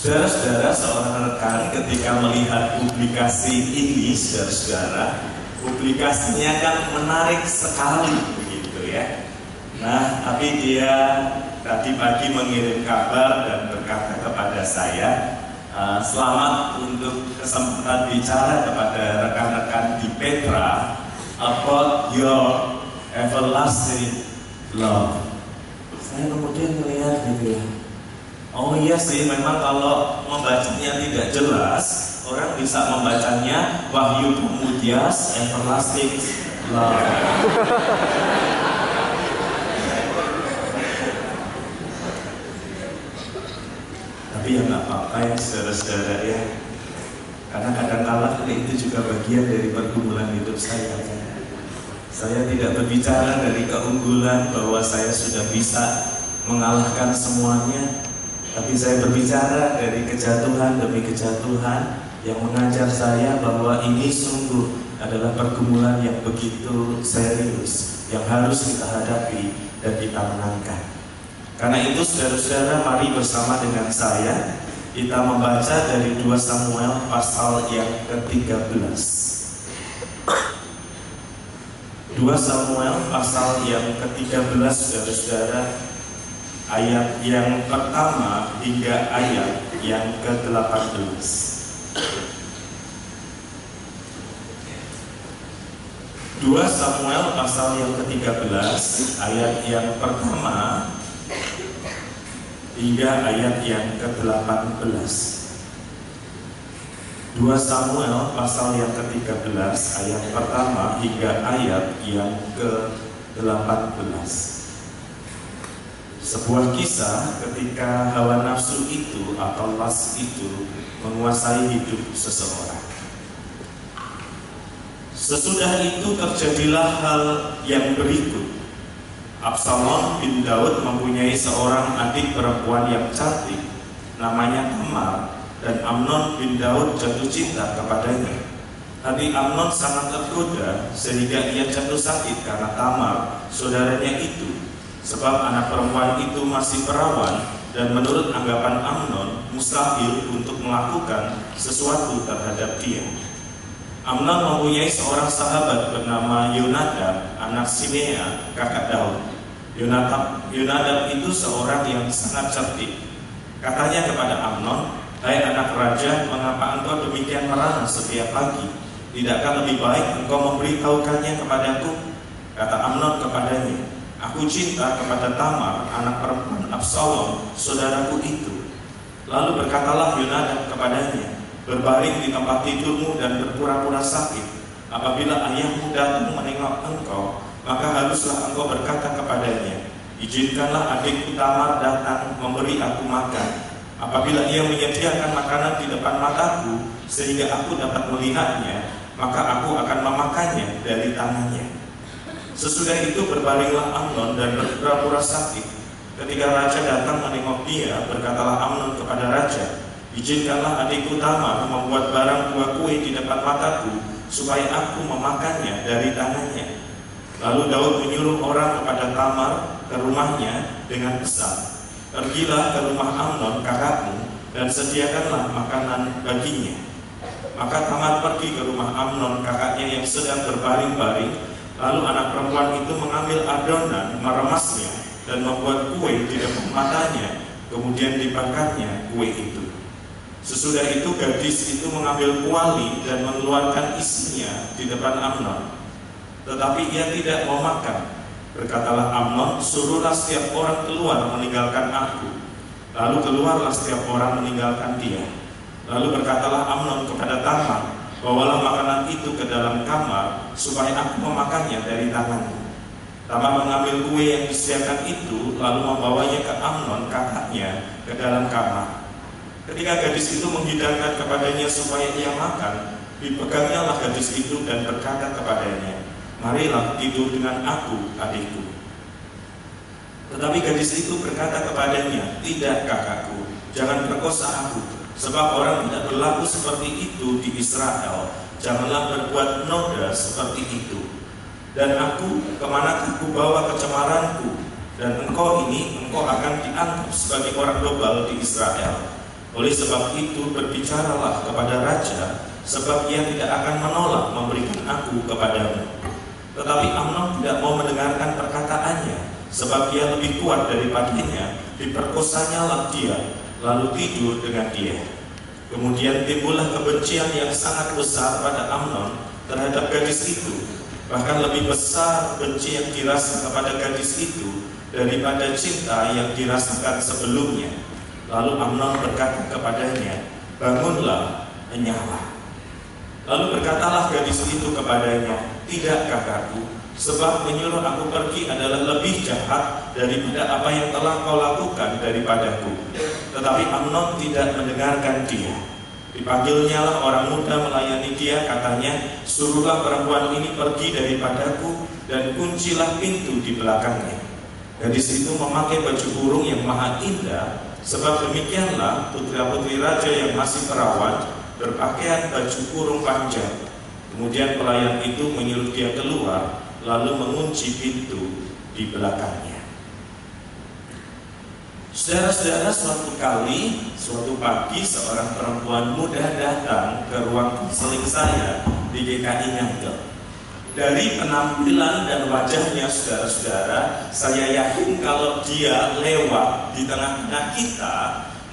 Saudara-saudara, seorang rekan ketika melihat publikasi ini, saudara-saudara, publikasinya kan menarik sekali begitu ya. Nah, tapi dia tadi pagi mengirim kabar dan berkata kepada saya, uh, selamat untuk kesempatan bicara kepada rekan-rekan di Petra about your everlasting love. Saya kemudian melihat gitu ya, Oh iya sih, memang kalau membacanya tidak jelas, orang bisa membacanya Wahyu Pemudias Everlasting Love. Tapi ya nggak apa-apa ya saudara-saudara ya, karena kadang-kala itu juga bagian dari pergumulan hidup saya. Saya tidak berbicara dari keunggulan bahwa saya sudah bisa mengalahkan semuanya, tapi saya berbicara dari kejatuhan demi kejatuhan yang mengajar saya bahwa ini sungguh adalah pergumulan yang begitu serius yang harus kita hadapi dan kita menangkan. Karena itu saudara-saudara mari bersama dengan saya kita membaca dari 2 Samuel pasal yang ke-13. 2 Samuel pasal yang ke-13 saudara-saudara ayat yang pertama hingga ayat yang ke-18. Dua Samuel pasal yang ke-13 ayat yang pertama hingga ayat yang ke-18. Dua Samuel pasal yang ke-13 ayat pertama hingga ayat yang ke-18 sebuah kisah ketika hawa nafsu itu atau las itu menguasai hidup seseorang. Sesudah itu terjadilah hal yang berikut. Absalom bin Daud mempunyai seorang adik perempuan yang cantik, namanya Tamar, dan Amnon bin Daud jatuh cinta kepadanya. Tapi Amnon sangat tergoda sehingga ia jatuh sakit karena Tamar, saudaranya itu, Sebab anak perempuan itu masih perawan dan menurut anggapan Amnon mustahil untuk melakukan sesuatu terhadap dia. Amnon mempunyai seorang sahabat bernama Yonadab, anak Simea, kakak Daud. Yonadab, Yonadab itu seorang yang sangat cerdik. Katanya kepada Amnon, Hai anak raja, mengapa engkau demikian merana setiap pagi? Tidakkah lebih baik engkau memberitahukannya kepadaku? Kata Amnon kepadanya, Aku cinta kepada Tamar, anak perempuan Absalom, saudaraku itu. Lalu berkatalah Yonadab kepadanya, berbaring di tempat tidurmu dan berpura-pura sakit. Apabila ayahmu datang menengok engkau, maka haruslah engkau berkata kepadanya, Izinkanlah adikku Tamar datang memberi aku makan. Apabila ia menyediakan makanan di depan mataku, sehingga aku dapat melihatnya, maka aku akan memakannya dari tangannya. Sesudah itu berbalinglah Amnon dan berpura-pura sakit. Ketika raja datang menengok dia, berkatalah Amnon kepada raja, Izinkanlah adikku Tamar membuat barang buah kue di depan mataku, supaya aku memakannya dari tangannya. Lalu Daud menyuruh orang kepada Tamar ke rumahnya dengan pesan, Pergilah ke rumah Amnon kakakmu dan sediakanlah makanan baginya. Maka Tamar pergi ke rumah Amnon kakaknya yang sedang berbaring-baring Lalu anak perempuan itu mengambil adonan, meremasnya, dan membuat kue di depan matanya, kemudian dibakarnya kue itu. Sesudah itu gadis itu mengambil kuali dan mengeluarkan isinya di depan Amnon. Tetapi ia tidak mau makan. Berkatalah Amnon, suruhlah setiap orang keluar meninggalkan aku. Lalu keluarlah setiap orang meninggalkan dia. Lalu berkatalah Amnon kepada Tamar, Bawalah makanan itu ke dalam kamar supaya aku memakannya dari tanganmu. Tamar mengambil kue yang disediakan itu lalu membawanya ke Amnon kakaknya ke dalam kamar. Ketika gadis itu menghidangkan kepadanya supaya ia makan, dipegangnya gadis itu dan berkata kepadanya, Marilah tidur dengan aku, adikku. Tetapi gadis itu berkata kepadanya, Tidak kakakku, jangan perkosa aku, Sebab orang tidak berlaku seperti itu di Israel. Janganlah berbuat noda seperti itu. Dan aku, ke mana aku bawa kecemaranku, dan engkau ini, engkau akan dianggap sebagai orang global di Israel. Oleh sebab itu berbicaralah kepada raja, sebab ia tidak akan menolak memberikan aku kepadamu. Tetapi Amnon tidak mau mendengarkan perkataannya, sebab ia lebih kuat daripadanya, diperkosanya lah dia, lalu tidur dengan dia. Kemudian timbullah kebencian yang sangat besar pada Amnon terhadap gadis itu, bahkan lebih besar benci yang dirasa kepada gadis itu daripada cinta yang dirasakan sebelumnya. Lalu Amnon berkata kepadanya, bangunlah, menyala. Lalu berkatalah gadis itu kepadanya, tidak kakakku, sebab menyuruh aku pergi adalah lebih jahat daripada apa yang telah kau lakukan daripadaku. Tetapi Amnon tidak mendengarkan dia. Dipanggilnya lah orang muda melayani dia, katanya, suruhlah perempuan ini pergi daripadaku dan kuncilah pintu di belakangnya. Gadis itu memakai baju burung yang maha indah Sebab demikianlah putra-putri raja yang masih perawan berpakaian baju kurung panjang. Kemudian pelayan itu menyuruh dia keluar, lalu mengunci pintu di belakangnya. Saudara-saudara, suatu kali, suatu pagi seorang perempuan muda datang ke ruang konseling saya di GKI Nyangkel dari penampilan dan wajahnya saudara-saudara, saya yakin kalau dia lewat di tengah-tengah kita,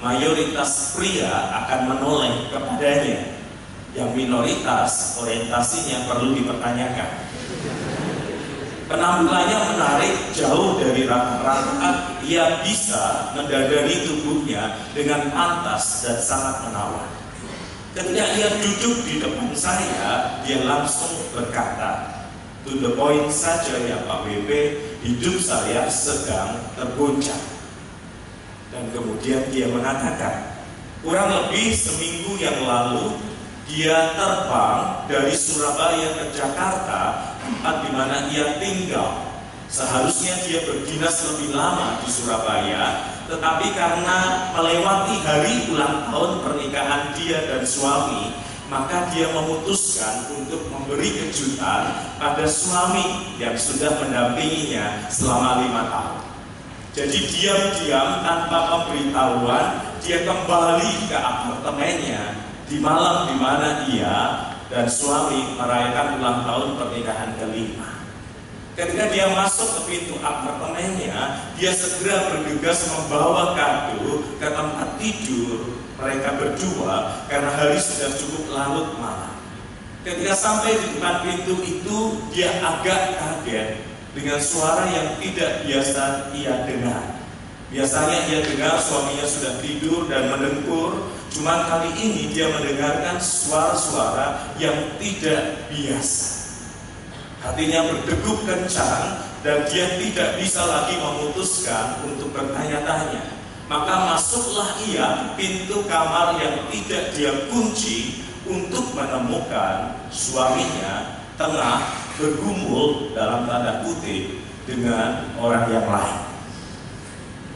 mayoritas pria akan menoleh kepadanya. Yang minoritas orientasinya perlu dipertanyakan. Penampilannya menarik jauh dari rata-rata, ia bisa mendadari tubuhnya dengan pantas dan sangat menawan. Ketika ia duduk di depan saya, dia langsung berkata, to the point saja ya Pak WP, hidup saya sedang tergoncang. Dan kemudian dia mengatakan, kurang lebih seminggu yang lalu dia terbang dari Surabaya ke Jakarta, tempat di mana ia tinggal. Seharusnya dia berdinas lebih lama di Surabaya, tetapi karena melewati hari ulang tahun pernikahan dia dan suami, maka dia memutuskan untuk memberi kejutan pada suami yang sudah mendampinginya selama lima tahun. Jadi diam-diam tanpa pemberitahuan, dia kembali ke apartemennya di malam di mana ia dan suami merayakan ulang tahun pernikahan kelima. Ketika dia masuk ke pintu apartemennya, dia segera bergegas membawa kado ke tempat tidur mereka berdua karena hari sudah cukup larut malam. Ketika sampai di depan pintu itu, dia agak kaget dengan suara yang tidak biasa ia dengar. Biasanya ia dengar suaminya sudah tidur dan mendengkur, cuma kali ini dia mendengarkan suara-suara yang tidak biasa. Hatinya berdegup kencang dan dia tidak bisa lagi memutuskan untuk bertanya-tanya. Maka masuklah ia pintu kamar yang tidak dia kunci untuk menemukan suaminya tengah bergumul dalam tanda kutip dengan orang yang lain.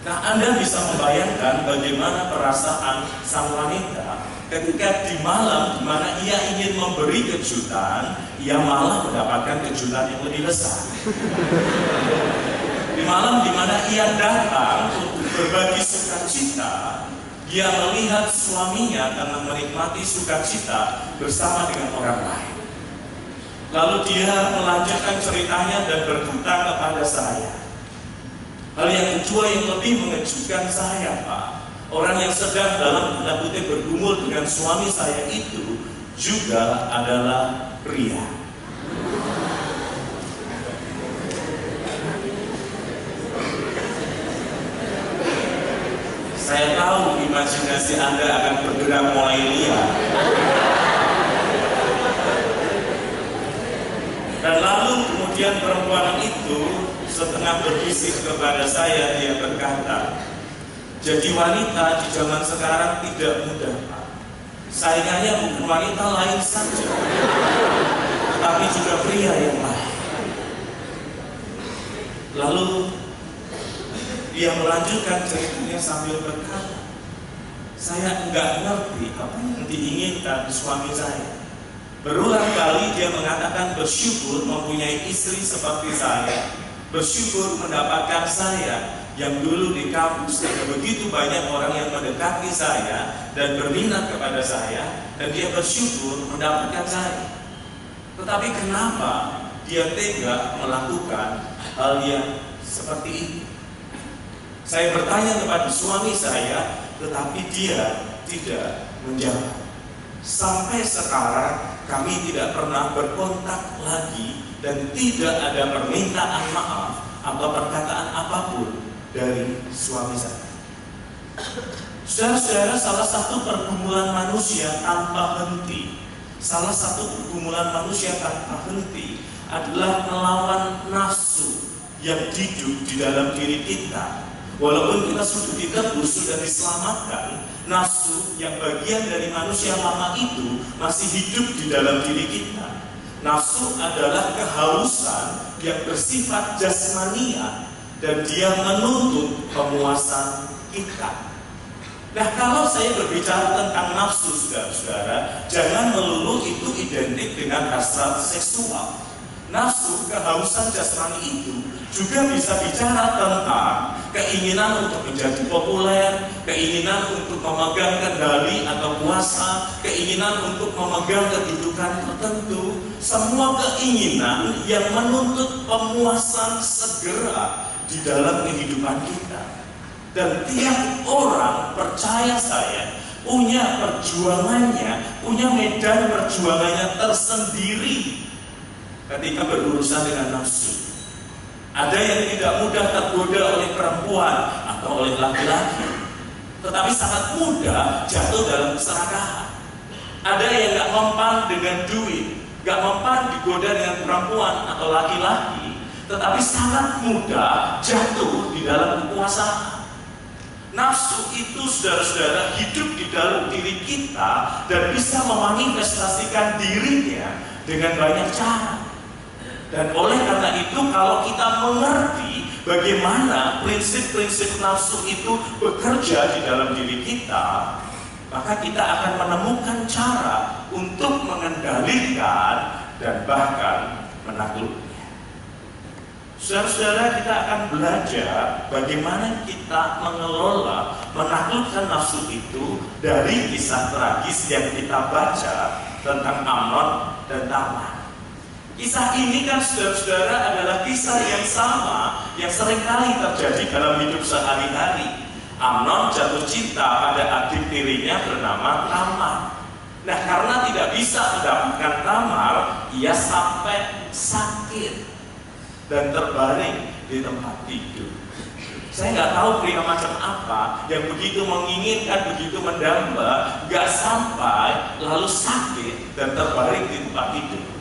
Nah, Anda bisa membayangkan bagaimana perasaan sang wanita ketika di malam di mana ia ingin memberi kejutan, ia malah mendapatkan kejutan yang lebih besar. Di malam di mana ia datang untuk berbagi sukacita, dia melihat suaminya karena menikmati sukacita bersama dengan orang lain. Lalu dia melanjutkan ceritanya dan berkata kepada saya, Hal yang kedua yang lebih mengejutkan saya, Pak, Orang yang sedang dalam tanda kutip bergumul dengan suami saya itu juga adalah pria. Saya tahu imajinasi Anda akan bergerak mulai liar. Dan lalu kemudian perempuan itu setengah berbisik kepada saya, dia berkata, jadi wanita di zaman sekarang tidak mudah. Saingannya bukan wanita lain saja, tapi juga pria yang lain. Lalu dia melanjutkan ceritanya sambil berkata, saya enggak ngerti apa yang diinginkan suami saya. Berulang kali dia mengatakan bersyukur mempunyai istri seperti saya, bersyukur mendapatkan saya yang dulu di kampus ada begitu banyak orang yang mendekati saya dan berminat kepada saya dan dia bersyukur mendapatkan saya. Tetapi kenapa dia tega melakukan hal yang seperti itu? Saya bertanya kepada suami saya, tetapi dia tidak menjawab. Sampai sekarang kami tidak pernah berkontak lagi dan tidak ada permintaan maaf atau perkataan apa pun dari suami saya. Saudara-saudara, salah satu pergumulan manusia tanpa henti, salah satu pergumulan manusia tanpa henti adalah melawan nafsu yang hidup di dalam diri kita. Walaupun kita sudah ditebus, sudah diselamatkan, nafsu yang bagian dari manusia lama itu masih hidup di dalam diri kita. Nafsu adalah kehausan yang bersifat jasmania dan dia menuntut pemuasan kita. Nah kalau saya berbicara tentang nafsu saudara-saudara, jangan melulu itu identik dengan hasrat seksual. Nafsu, kehausan jasmani itu juga bisa bicara tentang keinginan untuk menjadi populer, keinginan untuk memegang kendali atau kuasa, keinginan untuk memegang kedudukan tertentu, semua keinginan yang menuntut pemuasan segera di dalam kehidupan kita. Dan tiap orang percaya saya punya perjuangannya, punya medan perjuangannya tersendiri ketika berurusan dengan nafsu. Ada yang tidak mudah tergoda oleh perempuan atau oleh laki-laki, tetapi sangat mudah jatuh dalam keserakahan. Ada yang gak mempan dengan duit, gak mempan digoda dengan perempuan atau laki-laki, tetapi sangat mudah jatuh di dalam kekuasaan. Nafsu itu saudara-saudara hidup di dalam diri kita dan bisa memanifestasikan dirinya dengan banyak cara. Dan oleh karena itu kalau kita mengerti bagaimana prinsip-prinsip nafsu itu bekerja di dalam diri kita, maka kita akan menemukan cara untuk mengendalikan dan bahkan menaklukkan. Saudara-saudara kita akan belajar bagaimana kita mengelola, menaklukkan nafsu itu dari kisah tragis yang kita baca tentang Amnon dan Tamar. Kisah ini kan saudara-saudara adalah kisah yang sama yang sering kali terjadi dalam hidup sehari-hari. Amnon jatuh cinta pada adik tirinya bernama Tamar. Nah karena tidak bisa mendapatkan Tamar, ia sampai sakit dan terbaring di tempat tidur. Saya nggak tahu pria macam apa yang begitu menginginkan, begitu mendamba, nggak sampai lalu sakit dan terbaring di tempat tidur.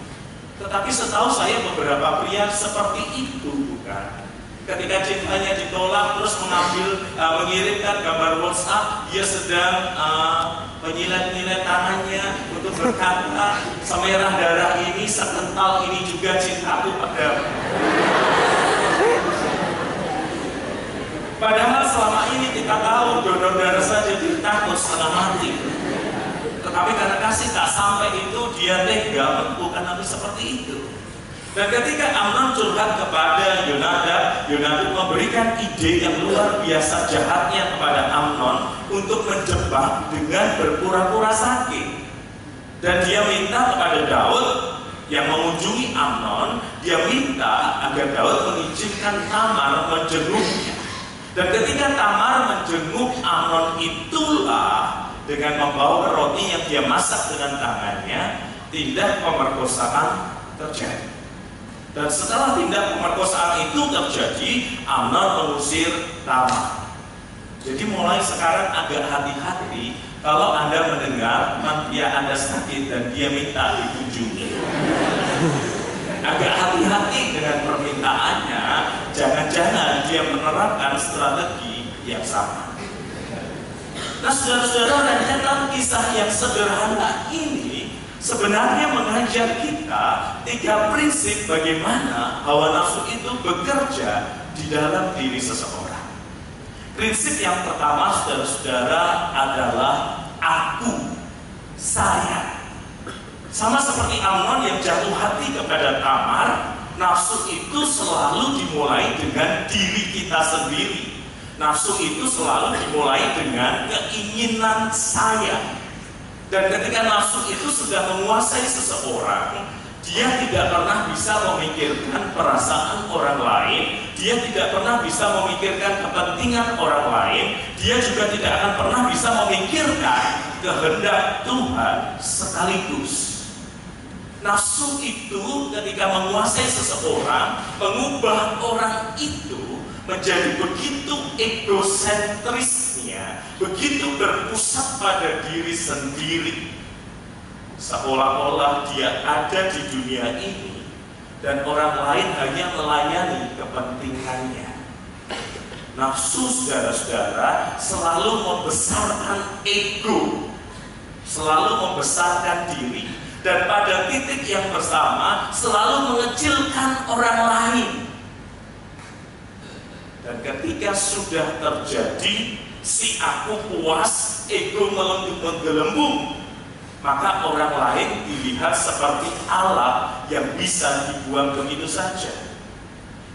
Tetapi setahu saya beberapa pria seperti itu bukan. Ketika cintanya ditolak terus mengambil uh, mengirimkan gambar WhatsApp, dia sedang uh, menyilet-nyilet tangannya untuk berkata semerah darah ini, sekental ini juga cintaku pada Padahal selama ini kita tahu donor darah saja takut setengah mati. Tetapi karena kasih tak sampai itu dia tega melakukan hal seperti itu. Dan ketika Amnon curhat kepada Yonada, Yonada memberikan ide yang luar biasa jahatnya kepada Amnon untuk menjebak dengan berpura-pura sakit. Dan dia minta kepada Daud yang mengunjungi Amnon, dia minta agar Daud mengizinkan Tamar menjenguknya. Dan ketika Tamar menjenguk Amnon itulah dengan membawa roti yang dia masak dengan tangannya, tindak pemerkosaan terjadi. Dan setelah tindak pemerkosaan itu terjadi, Amnon mengusir Tamar. Jadi mulai sekarang agak hati-hati kalau Anda mendengar mantia Anda sakit dan dia minta dikunjungi. Agak hati-hati dengan permintaannya, jangan-jangan dia menerapkan strategi yang sama. Nah saudara-saudara rentetan kisah yang sederhana ini sebenarnya mengajar kita tiga prinsip bagaimana hawa nafsu itu bekerja di dalam diri seseorang. Prinsip yang pertama saudara-saudara adalah aku, saya. Sama seperti Amnon yang jatuh hati kepada Tamar, nafsu itu selalu dimulai dengan diri kita sendiri Nafsu itu selalu dimulai dengan keinginan saya. Dan ketika nafsu itu sudah menguasai seseorang, dia tidak pernah bisa memikirkan perasaan orang lain, dia tidak pernah bisa memikirkan kepentingan orang lain, dia juga tidak akan pernah bisa memikirkan kehendak Tuhan sekaligus. Nafsu itu ketika menguasai seseorang, mengubah orang itu menjadi begitu egosentrisnya, begitu berpusat pada diri sendiri, seolah-olah dia ada di dunia ini dan orang lain hanya melayani kepentingannya. Nafsu saudara-saudara selalu membesarkan ego, selalu membesarkan diri, dan pada titik yang bersama selalu mengecilkan orang lain. Dan ketika sudah terjadi si aku puas, ego menggelembung, maka orang lain dilihat seperti alat yang bisa dibuang begitu saja.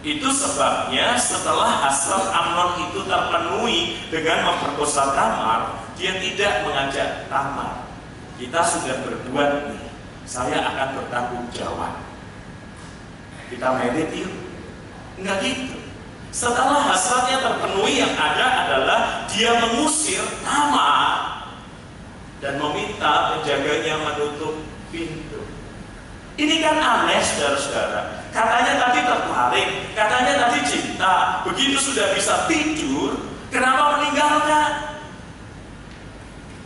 Itu sebabnya setelah hasrat Amnon itu terpenuhi dengan memperkosa Tamar, dia tidak mengajak Tamar. Kita sudah berbuat nih, saya akan bertanggung jawab. Kita medit yuk. Enggak gitu. Setelah hasratnya terpenuhi yang ada adalah dia mengusir Tamar dan meminta penjaganya menutup pintu. Ini kan aneh saudara-saudara. Katanya tadi tertarik, katanya tadi cinta. Begitu sudah bisa tidur, kenapa meninggalkan?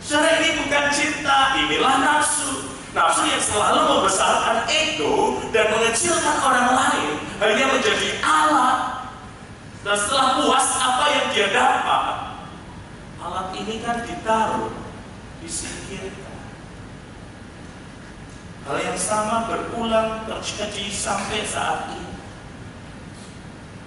Saudara ini bukan cinta, inilah nafsu. Nafsu yang selalu membesarkan ego dan mengecilkan orang lain hanya menjadi alat. Dan setelah puas apa yang dia dapat, alat ini kan ditaruh disingkirkan. Hal yang sama berulang terjadi sampai saat ini.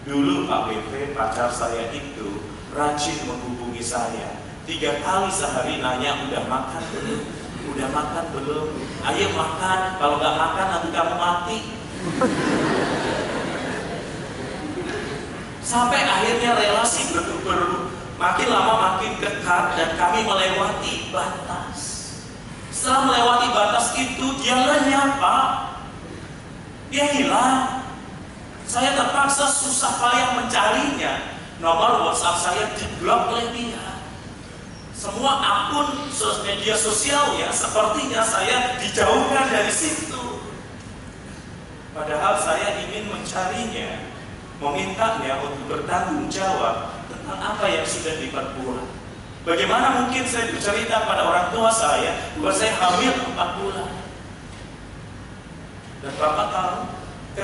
Dulu Pak BP, pacar saya itu rajin menghubungi saya. Tiga kali sehari nanya, udah makan belum? Udah makan belum? Ayo makan, kalau nggak makan nanti kamu mati. Sampai akhirnya relasi ber, makin lama makin dekat dan kami melewati batas. Setelah melewati batas itu dia lenyap dia hilang. Saya terpaksa susah payah mencarinya. Nomor WhatsApp saya diblok oleh dia. Semua akun media sosialnya sepertinya saya dijauhkan dari situ. Padahal saya ingin mencarinya, memintanya untuk bertanggung jawab tentang apa yang sudah diperbuat. Bagaimana mungkin saya bercerita pada orang tua saya bahwa saya hamil 4 bulan. Dan Bapak tahu,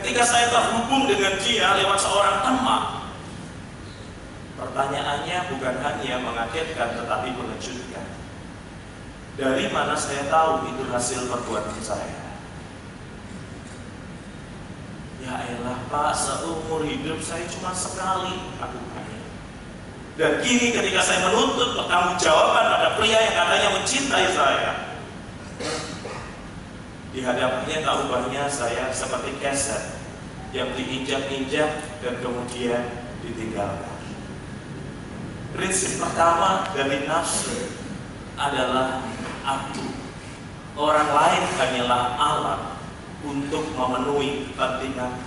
ketika saya terhubung dengan dia lewat seorang teman, pertanyaannya bukan hanya mengagetkan tetapi mengejutkan. Dari mana saya tahu itu hasil perbuatan saya? Ya elah Pak, seumur hidup saya cuma sekali lakukannya. Dan kini ketika saya menuntut jawaban pada pria yang katanya mencintai saya, di hadapannya tak saya seperti keset yang diinjak-injak dan kemudian ditinggalkan. Prinsip pertama dari nafsu adalah aku. Orang lain hanyalah alat untuk memenuhi kepentingan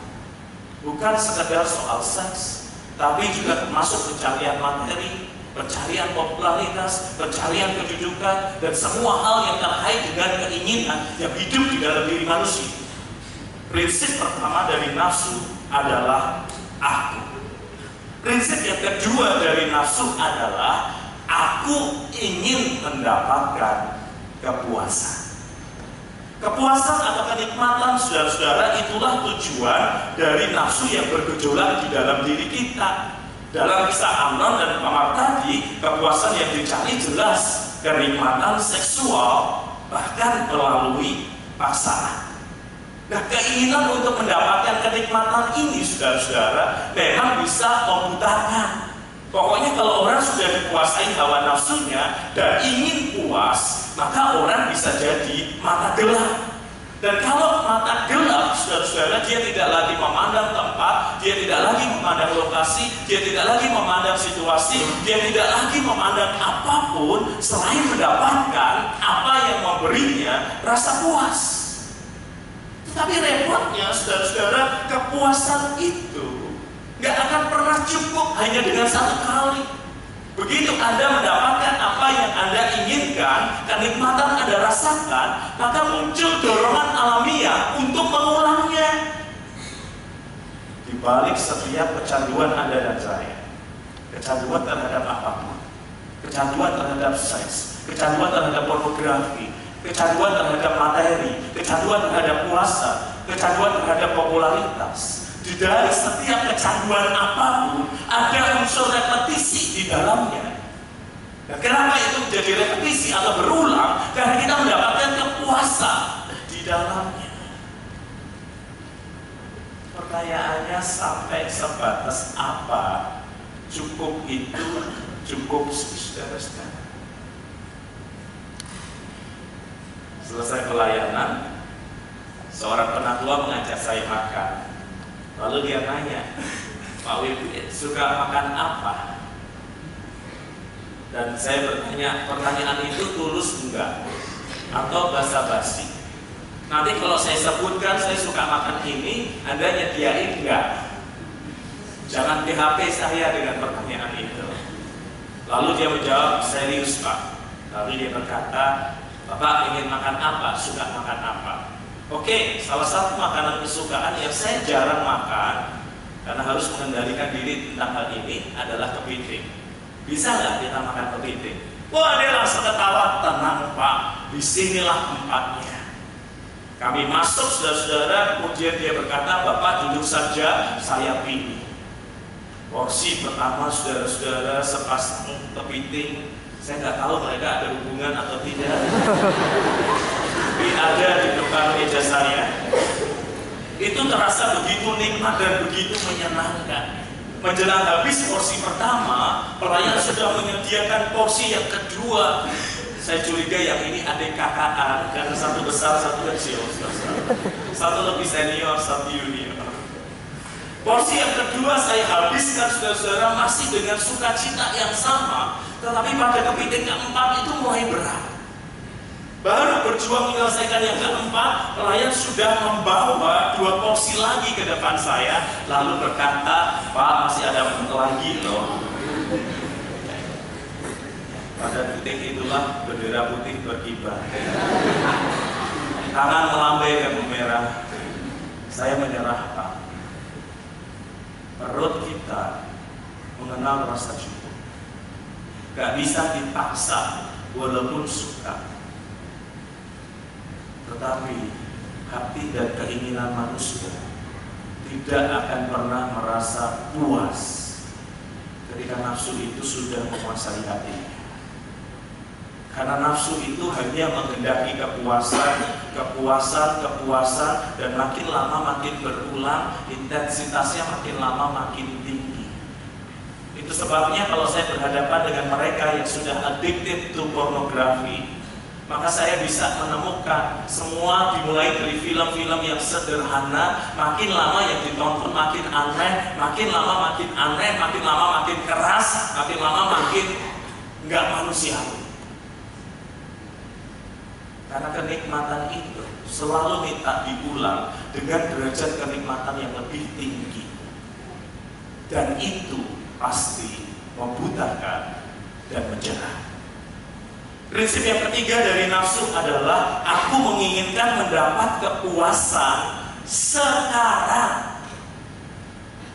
bukan sekedar soal seks tapi juga termasuk pencarian materi pencarian popularitas, pencarian kedudukan, dan semua hal yang terkait dengan keinginan yang hidup di dalam diri manusia. Prinsip pertama dari nafsu adalah aku. Prinsip yang kedua dari nafsu adalah aku ingin mendapatkan kepuasan. Kepuasan atau kenikmatan saudara-saudara itulah tujuan dari nafsu yang bergejolak di dalam diri kita. Dalam kisah Amnon dan Tamar tadi, kepuasan yang dicari jelas kenikmatan seksual bahkan melalui paksaan. Nah, keinginan untuk mendapatkan kenikmatan ini, saudara-saudara, memang bisa membutakan. Pokoknya kalau orang sudah dikuasai hawa nafsunya dan ingin puas, maka orang bisa jadi mata gelap. Dan kalau mata gelap, saudara-saudara, dia tidak lagi memandang tempat, dia tidak lagi memandang lokasi, dia tidak lagi memandang situasi, dia tidak lagi memandang apa pun selain mendapatkan apa yang memberinya rasa puas. Tetapi repotnya, saudara-saudara, kepuasan itu nggak akan pernah cukup hanya dengan satu kali. Begitu Anda mendapatkan apa yang Anda inginkan, kenikmatan Anda rasakan, maka muncul dorongan alamiah untuk mengulangnya. Di balik setiap kecanduan Anda dan saya, kecanduan terhadap apa pun, kecanduan terhadap seks, kecanduan terhadap pornografi, kecanduan terhadap materi, kecanduan terhadap puasa, kecanduan terhadap popularitas, di dari setiap kecanduan apa pun ada unsur repetisi di dalamnya. Dan kenapa itu menjadi repetisi atau berulang? Karena kita mendapatkan kepuasan di dalamnya. Pertanyaannya sampai sebatas apa cukup itu cukup saudara-saudara. Selesai pelayanan, seorang penatua mengajak saya makan. Lalu dia nanya, Pak Wibit suka makan apa? Dan saya bertanya, pertanyaan itu tulus enggak? Atau basa-basi? Nanti kalau saya sebutkan saya suka makan ini, Anda nyediain enggak? Jangan PHP saya dengan pertanyaan itu. Lalu dia menjawab, serius Pak. Lalu dia berkata, Bapak ingin makan apa? Suka makan apa? Oke, salah satu makanan kesukaan yang saya jarang makan karena harus mengendalikan diri tentang hal ini adalah kepiting. Bisa nggak kita makan kepiting? Wah, dia langsung ketawa, tenang Pak, di sinilah tempatnya. Kami masuk saudara-saudara, kemudian dia berkata, Bapak duduk saja, saya pilih. Porsi pertama saudara-saudara sepasang kepiting, saya nggak tahu mereka ada hubungan atau tidak. Ada di depan meja saya. Itu terasa begitu nikmat dan begitu menyenangkan. Menjelang habis porsi pertama, pelayan sudah menyediakan porsi yang kedua. Saya curiga yang ini ada kakak karena satu besar, satu kecil. Satu lebih senior, satu junior. Porsi yang kedua saya habiskan saudara-saudara masih dengan sukacita yang sama, tetapi pada kepiting keempat itu mulai berat. Baru berjuang menyelesaikan yang keempat, pelayan sudah membawa dua porsi lagi ke depan saya, lalu berkata, Pak masih ada lagi loh. Pada titik itulah bendera putih berkibar. Tangan melambai dan memerah. Saya menyerah, Pak. Perut kita mengenal rasa cukup. Gak bisa dipaksa walaupun suka tetapi hati dan keinginan manusia tidak akan pernah merasa puas ketika nafsu itu sudah menguasai hatinya. Karena nafsu itu hanya menghendaki kepuasan, kepuasan, kepuasan, dan makin lama makin berulang, intensitasnya makin lama makin tinggi. Itu sebabnya kalau saya berhadapan dengan mereka yang sudah addicted to pornografi, maka saya bisa menemukan semua dimulai dari film-film yang sederhana makin lama yang ditonton makin aneh makin lama makin aneh makin lama makin keras makin lama makin nggak manusiawi karena kenikmatan itu selalu minta diulang dengan derajat kenikmatan yang lebih tinggi. Dan itu pasti membutakan dan menjerah Prinsip yang ketiga dari nafsu adalah aku menginginkan mendapat kepuasan sekarang.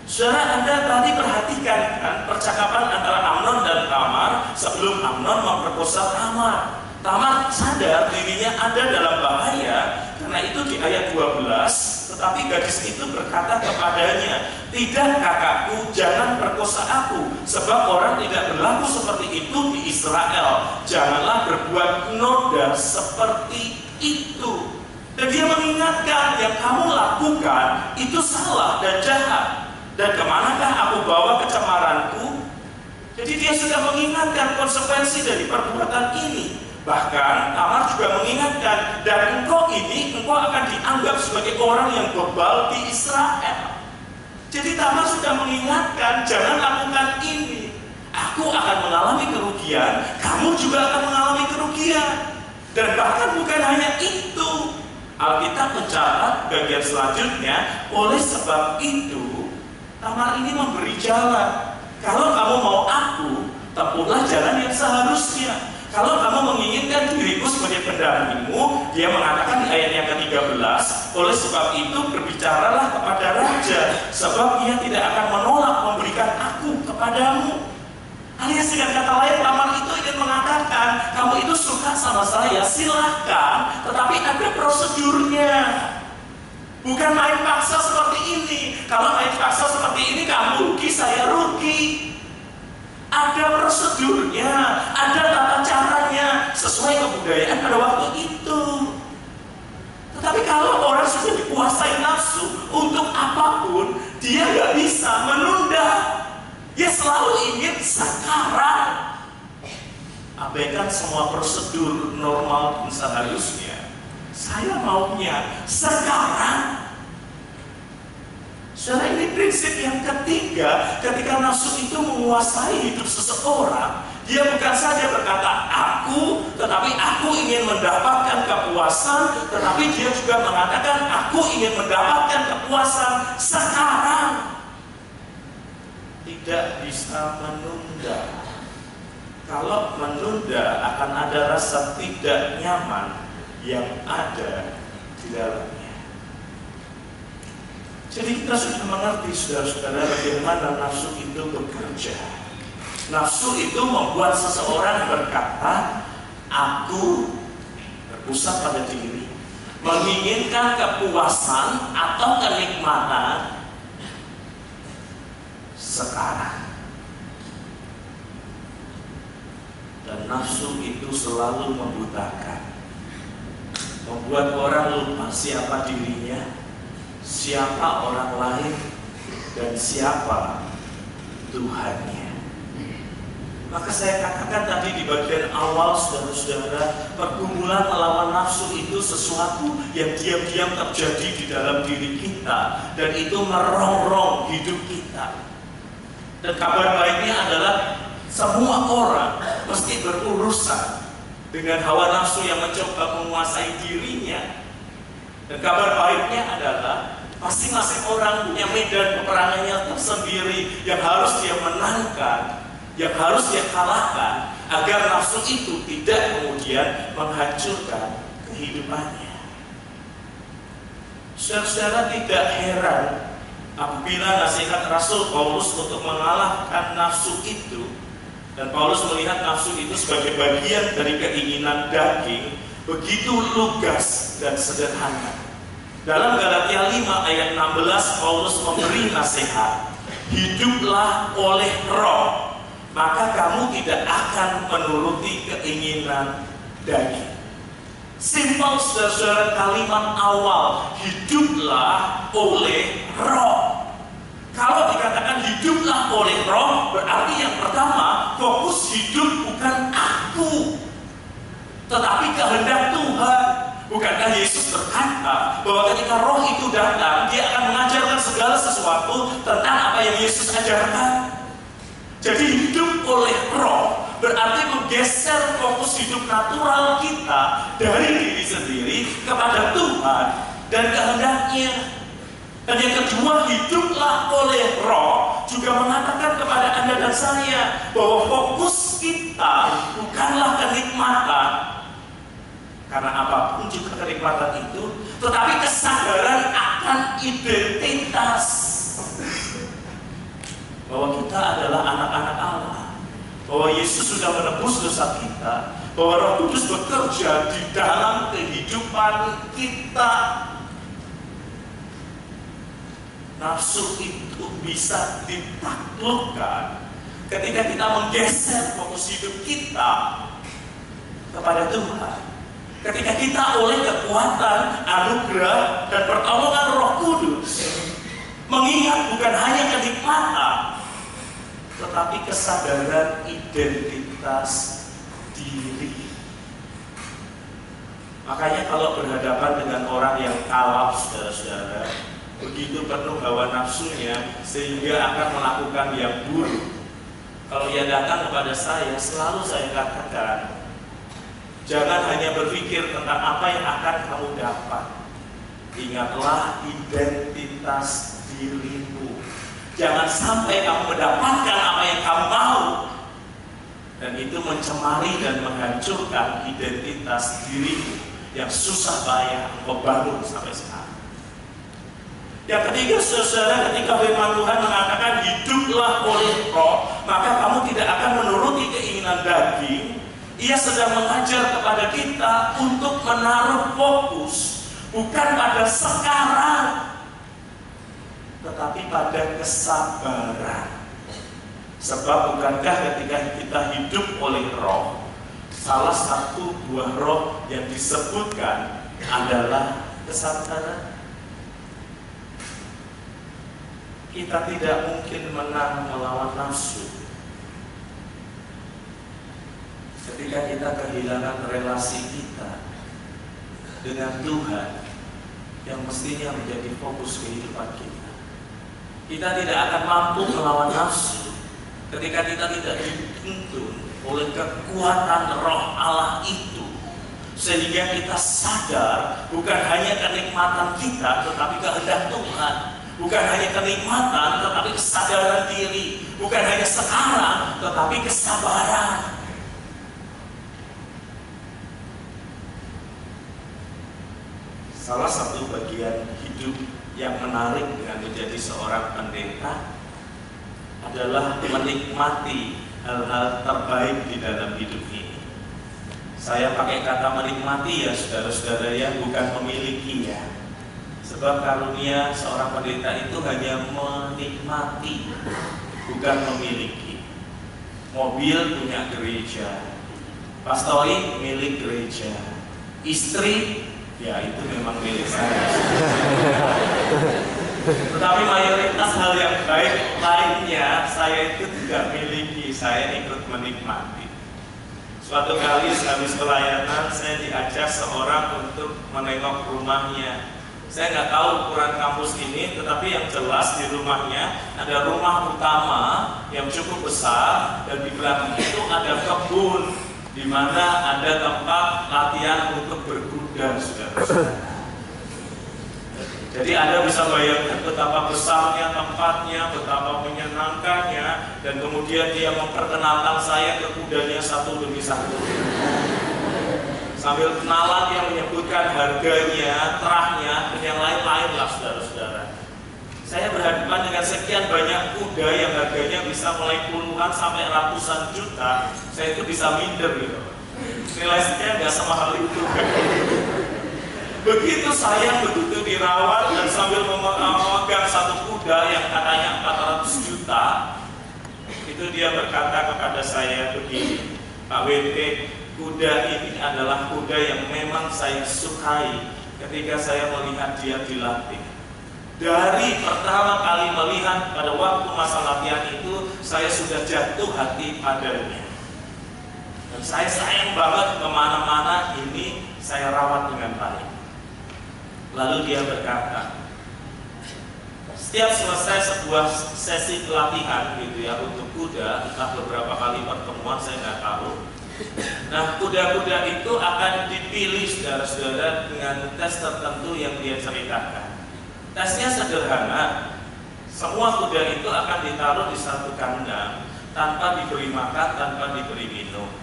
Saudara Anda tadi perhatikan kan percakapan antara Amnon dan Tamar sebelum Amnon memperkosa Tamar. Tamar sadar dirinya ada dalam bahaya karena itu di ayat 12 tetapi gadis itu berkata kepadanya, tidak kakakku, jangan perkosa aku, sebab orang tidak berlaku seperti itu di Israel. Janganlah berbuat noda seperti itu. Dan dia mengingatkan yang kamu lakukan itu salah dan jahat. Dan ke manakah aku bawa kecemaranku? Jadi dia sudah mengingatkan konsekuensi dari perbuatan ini. Bahkan Tamar juga mengingatkan dan engkau ini engkau akan dianggap sebagai orang yang bebal di Israel. Jadi Tamar sudah mengingatkan, jangan lakukan ini. Aku akan mengalami kerugian, kamu juga akan mengalami kerugian. Dan bahkan bukan hanya itu, Alkitab mencatat bagian selanjutnya, oleh sebab itu, Tamar ini memberi jalan. Kalau kamu mau aku, tempuhlah jalan yang seharusnya. Kalau kamu menginginkan diriku sebagai pendampingmu, dia mengatakan di ayat yang ke-13, oleh sebab itu berbicaralah kepada raja, sebab ia tidak akan menolak memberikan aku kepadamu. Alias dengan kata lain, Tamar itu ingin mengatakan, kamu itu suka sama saya, silahkan, tetapi ada prosedurnya. Bukan main paksa seperti ini. Kalau main paksa seperti ini, kamu rugi, saya rugi. Ada prosedurnya, ada tata caranya sesuai kebudayaan pada waktu itu. Tetapi kalau orang sudah dikuasai nafsu untuk apa pun, dia nggak bisa menunda. Dia selalu ingin sekarang. Abaikan semua prosedur normal dan seharusnya. Saya maunya sekarang. Saudara ini prinsip yang ketiga ketika nafsu itu menguasai hidup seseorang dia bukan saja berkata aku tetapi aku ingin mendapatkan kepuasan tetapi dia juga mengatakan aku ingin mendapatkan kepuasan sekarang. Tidak bisa menunda. Kalau menunda akan ada rasa tidak nyaman yang ada di dalamnya jadi kita sudah mengerti saudara-saudara bagaimana nafsu itu bekerja. Nafsu itu membuat seseorang berkata, aku berpusat pada diri, menginginkan kepuasan atau kenikmatan sekarang. Dan nafsu itu selalu membutakan, membuat orang lupa siapa dirinya, siapa orang lain dan siapa Tuhannya. Maka saya katakan tadi di bagian awal saudara-saudara Pergumulan melawan nafsu itu sesuatu yang diam-diam terjadi di dalam diri kita Dan itu merongrong hidup kita Dan kabar baiknya adalah Semua orang mesti berurusan Dengan hawa nafsu yang mencoba menguasai dirinya Dan kabar baiknya adalah Masing-masing orang punya medan peperangannya tersendiri yang harus dia menangkan, yang harus dia kalahkan agar nafsu itu tidak kemudian menghancurkan kehidupannya. Saudara-saudara tidak heran apabila nasihat Rasul Paulus untuk mengalahkan nafsu itu dan Paulus melihat nafsu itu sebagai bagian dari keinginan daging begitu lugas dan sederhana. Dalam Galatia 5 ayat 16 Paulus memberi nasihat, hiduplah oleh roh, maka kamu tidak akan menuruti keinginan daging. Simpel saudara kalimat awal, hiduplah oleh roh. Kalau dikatakan hiduplah oleh roh, berarti yang pertama, fokus hidup bukan aku, tetapi kehendak Tuhan. Bukankah Yesus berkata bahwa ketika roh itu datang, dia akan mengajarkan segala sesuatu tentang apa yang Yesus ajarkan? Jadi hidup oleh roh berarti menggeser fokus hidup natural kita dari diri sendiri kepada Tuhan dan kehendaknya. Dan yang kedua, hiduplah oleh roh juga mengatakan kepada Anda dan saya bahwa fokus kita bukanlah kenikmatan, karena apa pun juga kenikmatan itu, tetapi kesadaran akan identitas bahwa kita adalah anak-anak Allah, bahwa Yesus sudah menebus dosa kita, bahwa Roh Kudus bekerja di dalam kehidupan kita. Nafsu itu bisa ditaklukkan ketika kita menggeser fokus hidup kita kepada Tuhan. Ketika kita oleh kekuatan, anugerah, dan pertolongan roh kudus Mengingat bukan hanya kenikmatan Tetapi kesadaran identitas diri Makanya kalau berhadapan dengan orang yang kalap, saudara-saudara, begitu penuh hawa nafsunya, sehingga akan melakukan yang buruk. Kalau ia datang kepada saya, selalu saya katakan, jangan hanya berpikir tentang apa yang akan kamu dapat. Ingatlah identitas dirimu. Jangan sampai kamu mendapatkan apa yang kamu mau, dan itu mencemari dan menghancurkan identitas dirimu yang susah payah engkau bangun sampai sekarang. Yang ketiga, saudara, ketika firman Tuhan mengatakan hiduplah oleh roh, maka kamu tidak akan menuruti keinginan daging. Ia sedang mengajar kepada kita untuk menaruh fokus bukan pada sekarang, tetapi pada kesabaran. Sebab bukankah ketika kita hidup oleh roh, salah satu buah roh yang disebutkan adalah kesabaran. Kita tidak mungkin menang melawan nafsu. Ketika kita kehilangan relasi kita dengan Tuhan yang mestinya menjadi fokus kehidupan kita. Kita tidak akan mampu melawan nafsu ketika kita tidak dituntun oleh kekuatan roh Allah itu. Sehingga kita sadar bukan hanya kenikmatan kita tetapi kehendak Tuhan. Bukan hanya kenikmatan tetapi kesadaran diri. Bukan hanya sekarang tetapi kesabaran salah satu bagian hidup yang menarik dengan menjadi seorang pendeta adalah menikmati hal-hal terbaik di dalam hidup ini. Saya pakai kata menikmati ya saudara-saudara ya, bukan memiliki ya. Sebab karunia seorang pendeta itu hanya menikmati, bukan memiliki. Mobil punya gereja, pastori milik gereja, istri ya itu memang milik saya. Tetapi mayoritas hal yang baik lainnya saya itu tidak miliki, saya ikut menikmati. Suatu kali habis pelayanan saya diajak seorang untuk menengok rumahnya. Saya nggak tahu ukuran kampus ini, tetapi yang jelas di rumahnya ada rumah utama yang cukup besar dan di belakang itu ada kebun di mana ada tempat latihan untuk berkuda, saudara. Jadi Anda bisa bayangkan betapa besarnya tempatnya, betapa menyenangkannya, dan kemudian dia memperkenalkan saya ke kudanya satu demi satu. Sambil kenalan yang menyebutkan harganya, terahnya, dan yang lain-lain lah saudara-saudara. Saya berhadapan dengan sekian banyak kuda yang harganya bisa mulai puluhan sampai ratusan juta. Saya itu bisa minder gitu. Nilai sekian nggak semahal itu. Begitu sayang, begitu dirawat dan sambil memegang satu kuda yang katanya 400 juta, itu dia berkata kepada saya begini, Pak WT, kuda ini adalah kuda yang memang saya sukai ketika saya melihat dia dilatih. Dari pertama kali melihat pada waktu masa latihan itu, saya sudah jatuh hati padanya. Dan saya sayang banget ke mana-mana ini saya rawat dengan baik. Lalu dia berkata, setiap selesai sebuah sesi pelatihan gitu ya untuk kuda, entah beberapa kali pertemuan saya nggak tahu. Nah, kuda-kuda itu akan dipilih saudara-saudara dengan tes tertentu yang dia ceritakan. Tesnya sederhana, semua kuda itu akan ditaruh di satu kandang tanpa diberi makan, tanpa diberi minum.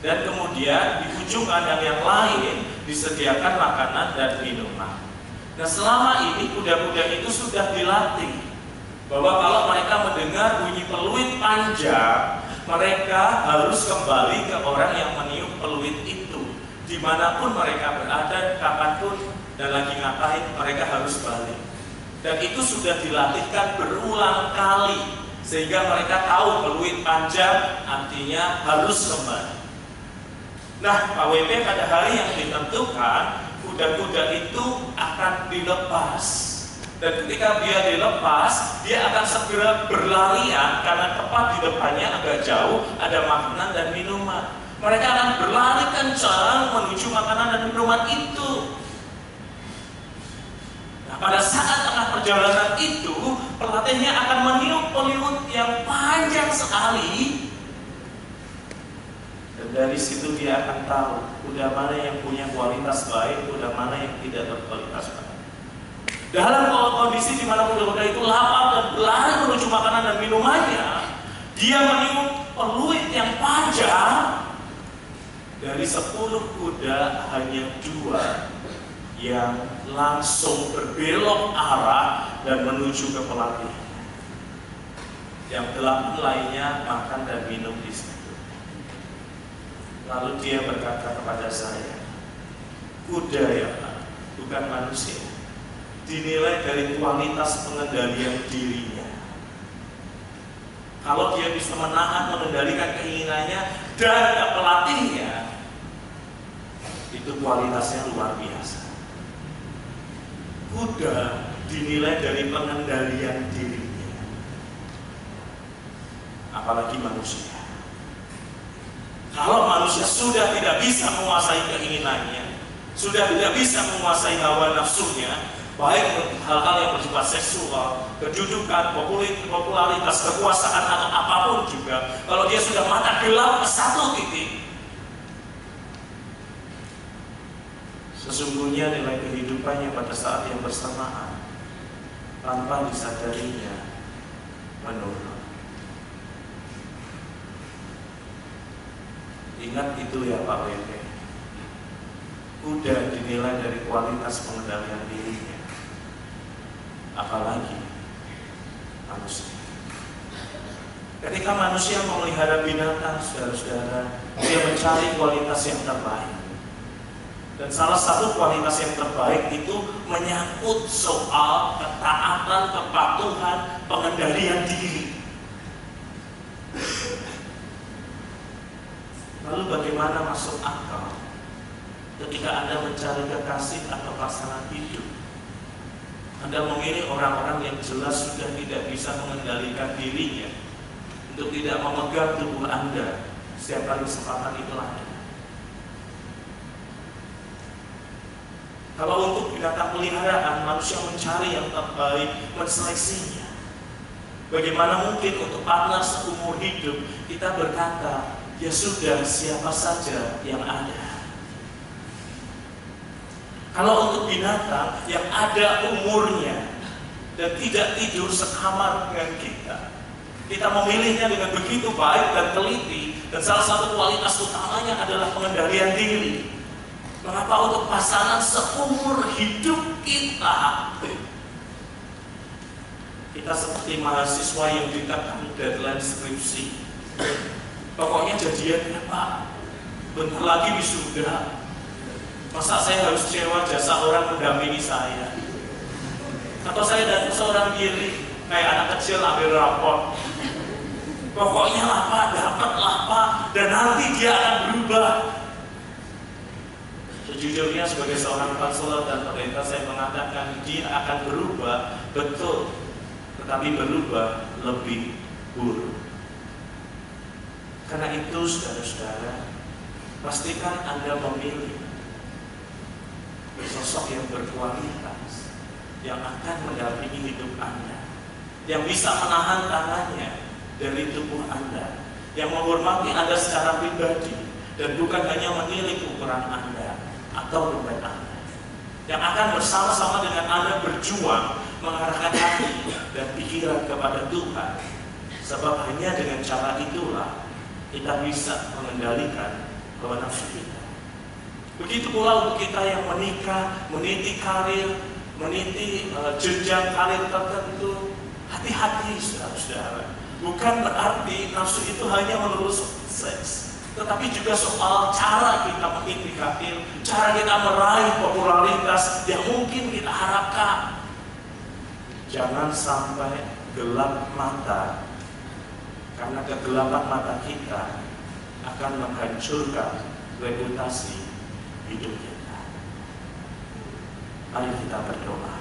Dan kemudian di ujung kandang yang lain disediakan makanan dan minuman. Nah selama ini kuda-kuda itu sudah dilatih bahwa kalau mereka mendengar bunyi peluit panjang, mereka harus kembali ke orang yang meniup peluit itu. Di mana pun mereka berada, kapan pun dan lagi ngapain, mereka harus balik. Dan itu sudah dilatihkan berulang kali sehingga mereka tahu peluit panjang artinya harus kembali. Nah, Pak WP pada hari yang ditentukan, kuda-kuda itu akan dilepas. Dan ketika dia dilepas, dia akan segera berlarian karena tepat di depannya agak jauh ada makanan dan minuman. Mereka akan berlari kencang menuju makanan dan minuman itu. Nah, pada saat tengah perjalanan itu, pelatihnya akan meniup peliut yang panjang sekali. Dan dari situ dia akan tahu udah mana yang punya kualitas baik, udah mana yang tidak berkualitas baik. Dalam kondisi di mana kuda-kuda itu lapar dan berlari menuju makanan dan minumannya, dia meniup peluit yang panjang. Dari sepuluh kuda hanya dua yang langsung berbelok arah dan menuju ke pelatih. Yang delapan lainnya makan dan minum di situ. Lalu dia berkata kepada saya, kuda ya Pak, bukan manusia dinilai dari kualitas pengendalian dirinya. Kalau dia bisa menahan mengendalikan keinginannya dan pelatihnya, itu kualitasnya luar biasa. Kuda dinilai dari pengendalian dirinya, apalagi manusia. Kalau manusia sudah tidak bisa menguasai keinginannya, sudah tidak bisa menguasai hawa nafsunya, baik hal-hal yang bersifat seksual, kedudukan, popularitas, kekuasaan atau apa pun juga, kalau dia sudah mata gelap ke satu titik, sesungguhnya nilai kehidupannya pada saat yang bersamaan tanpa disadarinya menurun. Ingat itu ya Pak WP. Kuda dinilai dari kualitas pengendalian dirinya apalagi manusia. Ketika manusia memelihara binatang, saudara-saudara, dia mencari kualitas yang terbaik. Dan salah satu kualitas yang terbaik itu menyangkut soal ketaatan, kepatuhan, pengendalian diri. Lalu bagaimana masuk akal ketika Anda mencari kekasih atau pasangan hidup anda memilih orang-orang yang jelas sudah tidak bisa mengendalikan dirinya untuk tidak memegang tubuh Anda setiap kali kesempatan itu ada. Kalau untuk binatang peliharaan, manusia mencari yang terbaik, menseleksinya. Bagaimana mungkin untuk partner seumur hidup kita berkata, ya sudah siapa saja yang ada. Kalau untuk binatang yang ada umurnya dan tidak tidur sekamar dengan kita, kita memilihnya dengan begitu baik dan teliti dan salah satu kualitas utamanya adalah pengendalian diri. Mengapa untuk pasangan seumur hidup kita kita seperti mahasiswa yang ditekan deadline skripsi. Pokoknya jadian ya Pak, bentar lagi wisuda, Masa saya harus cewa jasa orang mendampingi saya? Atau saya dan seorang diri kayak anak kecil ambil rapor. Pokoknya lah Pak, dapat lah Pak, dan nanti dia akan berubah. Sejujurnya sebagai seorang konselor dan pemerintah saya mengatakan dia akan berubah, betul, tetapi berubah lebih buruk. Karena itu saudara-saudara, pastikan Anda memilih sosok yang berkualitas yang akan mendampingi hidup Anda, yang bisa menahan tangannya dari tubuh Anda, yang menghormati Anda secara pribadi dan bukan hanya menilai ukuran Anda atau dompet Anda, yang akan bersama-sama dengan Anda berjuang mengarahkan hati dan pikiran kepada Tuhan, sebab hanya dengan cara itulah kita bisa mengendalikan hawa nafsu kita. Begitu pula untuk kita yang menikah, meniti karir, meniti uh, jenjang karir tertentu, hati-hati saudara-saudara. Bukan berarti nafsu itu hanya menurut seks, tetapi juga soal cara kita meniti karir, cara kita meraih popularitas yang mungkin kita harapkan. Jangan sampai gelap mata, karena kegelapan mata kita akan menghancurkan reputasi hidup kita. Mari kita berdoa.